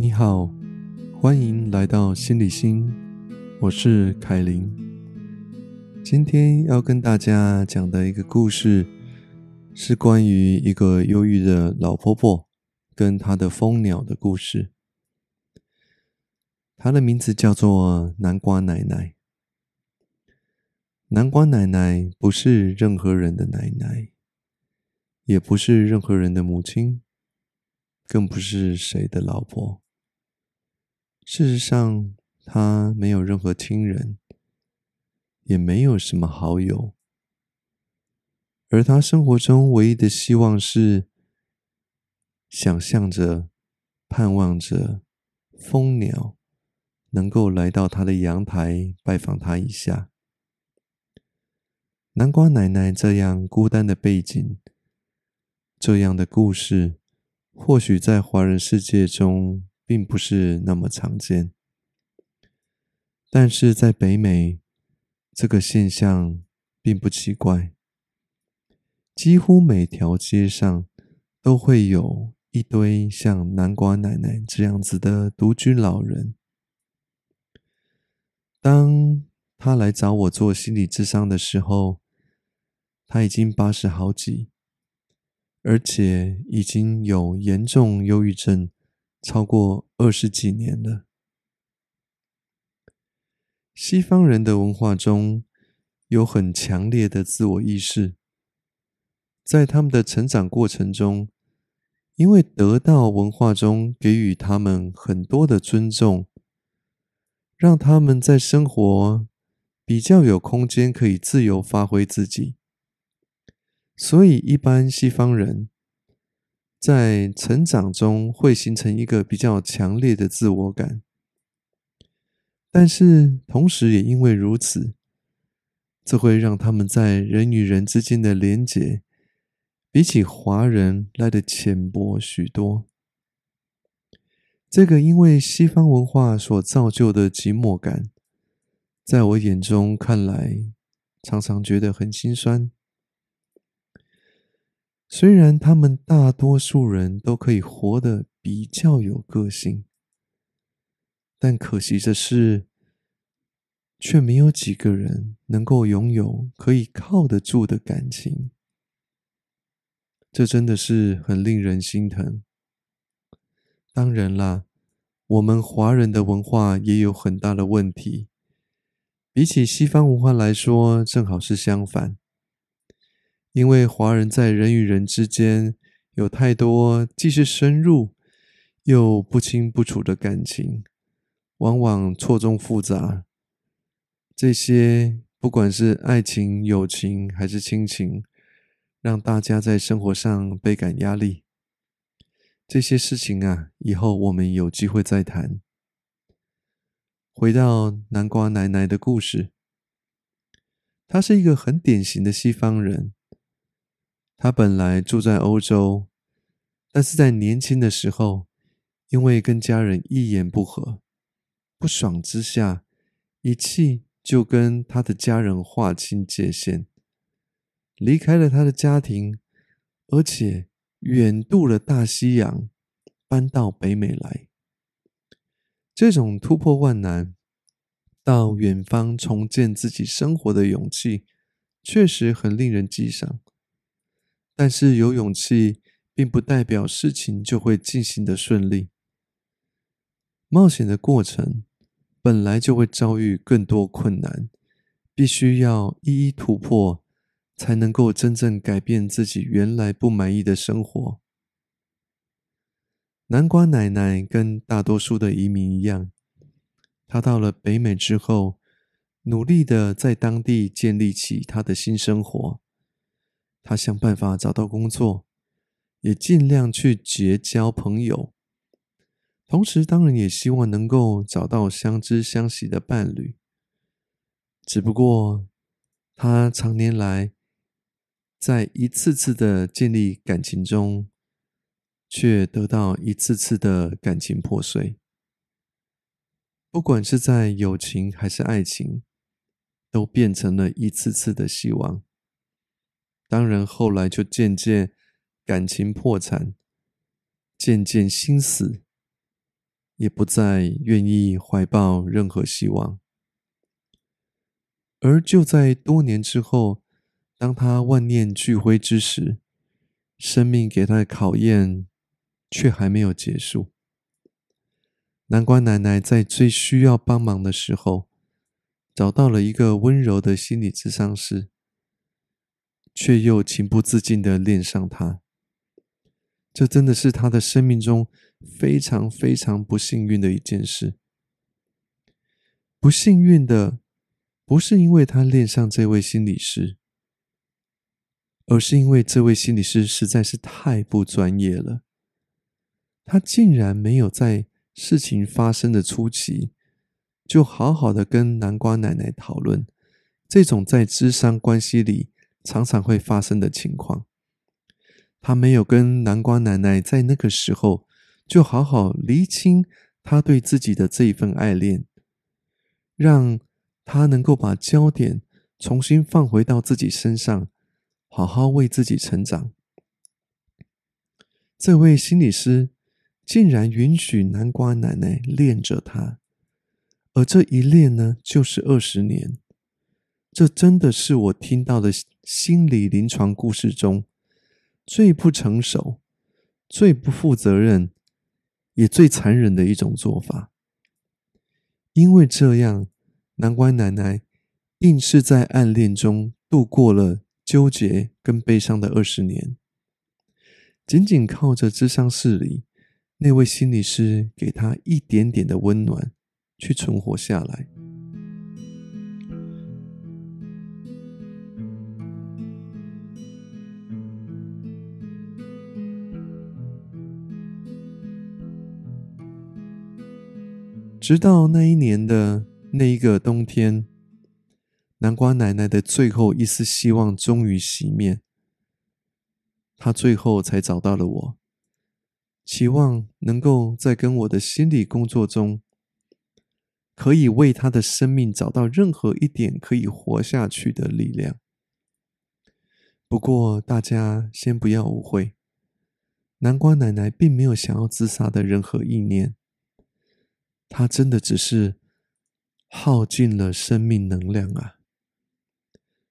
你好，欢迎来到心理心，我是凯琳。今天要跟大家讲的一个故事，是关于一个忧郁的老婆婆跟她的蜂鸟的故事。她的名字叫做南瓜奶奶。南瓜奶奶不是任何人的奶奶，也不是任何人的母亲，更不是谁的老婆。事实上，他没有任何亲人，也没有什么好友，而他生活中唯一的希望是想象着、盼望着蜂鸟能够来到他的阳台拜访他一下。南瓜奶奶这样孤单的背景，这样的故事，或许在华人世界中并不是那么常见，但是在北美，这个现象并不奇怪。几乎每条街上都会有一堆像南瓜奶奶这样子的独居老人。当他来找我做心理智商的时候，他已经八十好几，而且已经有严重忧郁症超过二十几年了。西方人的文化中有很强烈的自我意识，在他们的成长过程中，因为得到文化中给予他们很多的尊重，让他们在生活比较有空间可以自由发挥自己。所以，一般西方人在成长中会形成一个比较强烈的自我感，但是同时也因为如此，这会让他们在人与人之间的连结比起华人来的浅薄许多。这个因为西方文化所造就的寂寞感，在我眼中看来，常常觉得很心酸。虽然他们大多数人都可以活得比较有个性，但可惜的是，却没有几个人能够拥有可以靠得住的感情。这真的是很令人心疼。当然啦，我们华人的文化也有很大的问题，比起西方文化来说，正好是相反。因为华人在人与人之间有太多既是深入又不清不楚的感情，往往错综复杂。这些不管是爱情、友情还是亲情，让大家在生活上倍感压力。这些事情啊，以后我们有机会再谈。回到南瓜奶奶的故事，她是一个很典型的西方人。他本来住在欧洲，但是在年轻的时候，因为跟家人一言不合，不爽之下，一气就跟他的家人划清界限，离开了他的家庭，而且远渡了大西洋，搬到北美来。这种突破万难，到远方重建自己生活的勇气，确实很令人激赏。但是有勇气，并不代表事情就会进行的顺利。冒险的过程本来就会遭遇更多困难，必须要一一突破，才能够真正改变自己原来不满意的生活。南瓜奶奶跟大多数的移民一样，她到了北美之后，努力的在当地建立起她的新生活。他想办法找到工作，也尽量去结交朋友，同时当然也希望能够找到相知相惜的伴侣。只不过，他常年来在一次次的建立感情中，却得到一次次的感情破碎。不管是在友情还是爱情，都变成了一次次的希望。当然，后来就渐渐感情破产，渐渐心死，也不再愿意怀抱任何希望。而就在多年之后，当他万念俱灰之时，生命给他的考验却还没有结束。南瓜奶奶在最需要帮忙的时候，找到了一个温柔的心理咨商师，却又情不自禁的恋上他。这真的是他的生命中非常非常不幸运的一件事。不幸运的不是因为他恋上这位心理师，而是因为这位心理师实在是太不专业了。他竟然没有在。事情发生的初期，就好好的跟南瓜奶奶讨论这种在智商关系里常常会发生的情况。他没有跟南瓜奶奶在那个时候就好好厘清他对自己的这一份爱恋，让他能够把焦点重新放回到自己身上，好好为自己成长。这位心理师。竟然允许南瓜奶奶恋着他，而这一恋呢，就是二十年。这真的是我听到的心理临床故事中最不成熟、最不负责任，也最残忍的一种做法。因为这样，南瓜奶奶硬是在暗恋中度过了纠结跟悲伤的二十年，仅仅靠着智商室里。那位心理师给她一点点的温暖，去存活下来。直到那一年的那一个冬天，南瓜奶奶的最后一丝希望终于熄灭，她最后才找到了我。期望能够在跟我的心理工作中，可以为他的生命找到任何一点可以活下去的力量。不过，大家先不要误会，南瓜奶奶并没有想要自杀的任何意念。他真的只是耗尽了生命能量啊！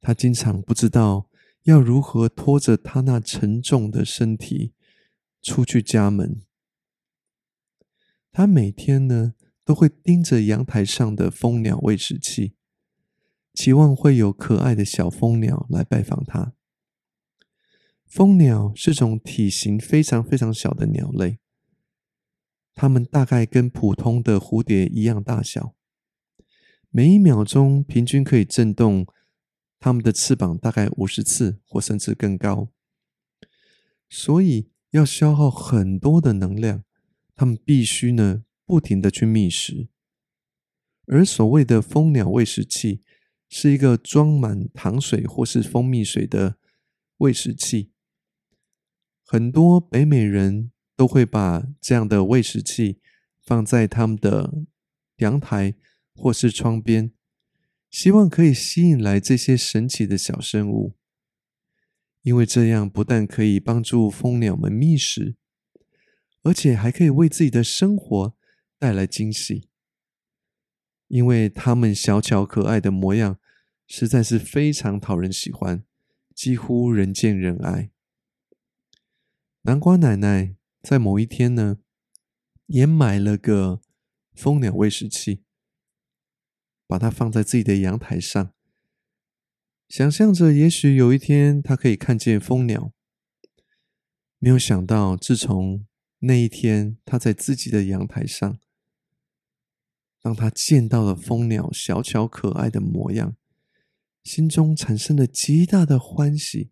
他经常不知道要如何拖着他那沉重的身体。出去家门，他每天呢都会盯着阳台上的蜂鸟喂食器，期望会有可爱的小蜂鸟来拜访他。蜂鸟是种体型非常非常小的鸟类，它们大概跟普通的蝴蝶一样大小，每一秒钟平均可以震动它们的翅膀大概五十次或甚至更高，所以。要消耗很多的能量，它们必须呢不停的去觅食。而所谓的蜂鸟喂食器，是一个装满糖水或是蜂蜜水的喂食器。很多北美人都会把这样的喂食器放在他们的阳台或是窗边，希望可以吸引来这些神奇的小生物。因为这样不但可以帮助蜂鸟们觅食，而且还可以为自己的生活带来惊喜。因为它们小巧可爱的模样实在是非常讨人喜欢，几乎人见人爱。南瓜奶奶在某一天呢，也买了个蜂鸟喂食器，把它放在自己的阳台上。想象着，也许有一天他可以看见蜂鸟。没有想到，自从那一天他在自己的阳台上，当他见到了蜂鸟小巧可爱的模样，心中产生了极大的欢喜，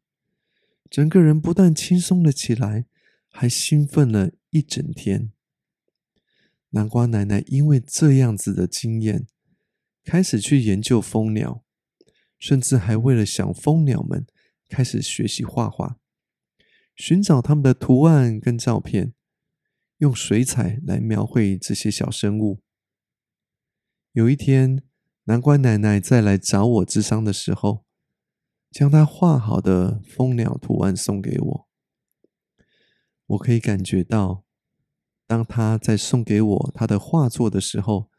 整个人不但轻松了起来，还兴奋了一整天。南瓜奶奶因为这样子的经验，开始去研究蜂鸟。甚至还为了小蜂鸟们开始学习画画，寻找他们的图案跟照片，用水彩来描绘这些小生物。有一天，南瓜奶奶再来找我治伤的时候，将她画好的蜂鸟图案送给我。我可以感觉到，当他在送给我他的画作的时候，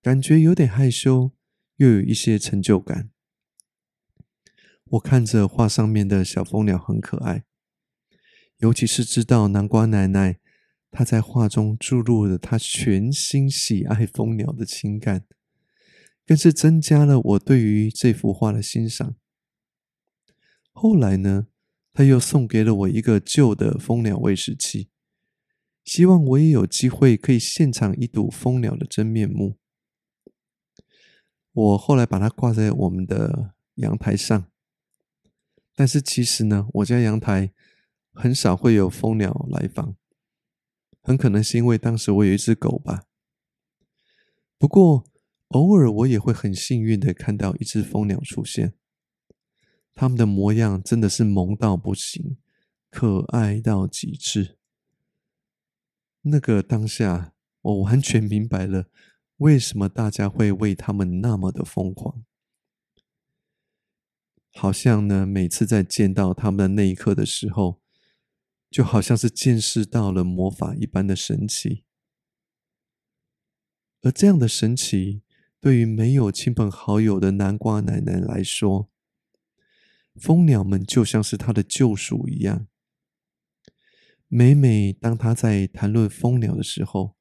感觉有点害羞，又有一些成就感。我看着画上面的小蜂鸟很可爱，尤其是知道南瓜奶奶她在画中注入了她全心喜爱蜂鸟的情感，更是增加了我对于这幅画的欣赏。后来呢，他又送给了我一个旧的蜂鸟喂食器。希望我也有机会可以现场一睹蜂鸟的真面目。我后来把它挂在我们的阳台上，但是其实呢，我家阳台很少会有蜂鸟来访，很可能是因为当时我有一只狗吧。不过偶尔我也会很幸运的看到一只蜂鸟出现，他们的模样真的是萌到不行，可爱到极致。那个当下，我完全明白了为什么大家会为他们那么的疯狂。好像呢，每次在见到他们的那一刻的时候，就好像是见识到了魔法一般的神奇。而这样的神奇，对于没有亲朋好友的南瓜奶奶来说，蜂鸟们就像是他的救赎一样。每每当他在谈论蜂鸟的时候，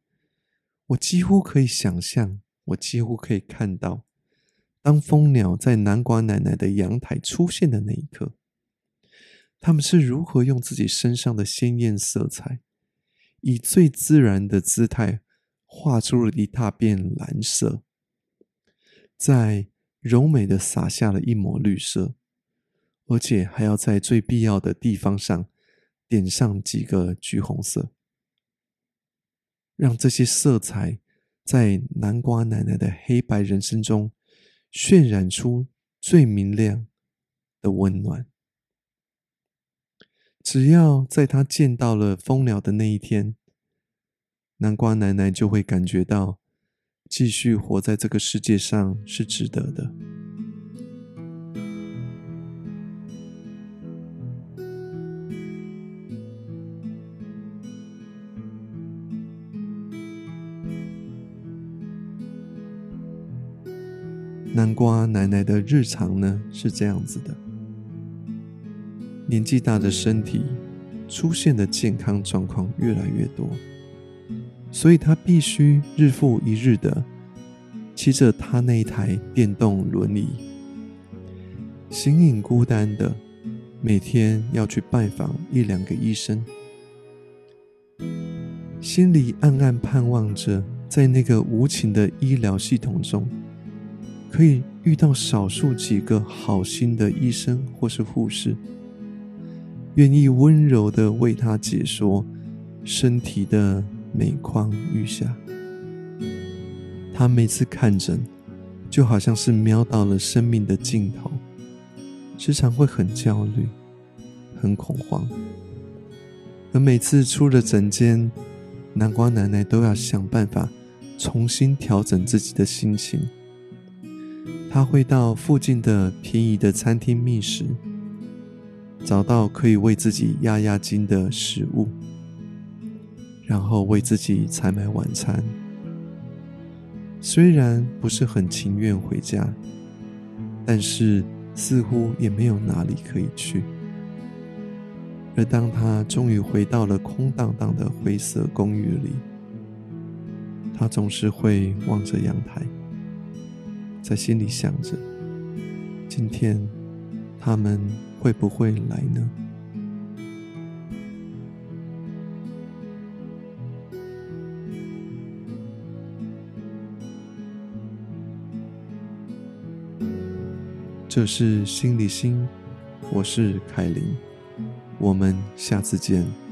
我几乎可以想象，我几乎可以看到，当蜂鸟在南瓜奶奶的阳台出现的那一刻，他们是如何用自己身上的鲜艳色彩，以最自然的姿态画出了一大片蓝色，在柔美的洒下了一抹绿色，而且还要在最必要的地方上。点上几个橘红色，让这些色彩在南瓜奶奶的黑白人生中渲染出最明亮的温暖。只要在她见到了蜂鸟的那一天，南瓜奶奶就会感觉到继续活在这个世界上是值得的。南瓜奶奶的日常呢是这样子的：年纪大的身体出现的健康状况越来越多，所以她必须日复一日的骑着她那一台电动轮椅，形影孤单的每天要去拜访一两个医生，心里暗暗盼望着在那个无情的医疗系统中。可以遇到少数几个好心的医生或是护士，愿意温柔的为他解说身体的每况愈下。他每次看诊，就好像是瞄到了生命的尽头，时常会很焦虑、很恐慌。而每次出了诊间，南瓜奶奶都要想办法重新调整自己的心情。他会到附近的便宜的餐厅觅食，找到可以为自己压压惊的食物，然后为自己采买晚餐。虽然不是很情愿回家，但是似乎也没有哪里可以去。而当他终于回到了空荡荡的灰色公寓里，他总是会望着阳台。在心里想着，今天他们会不会来呢？这是心理心，我是凯琳，我们下次见。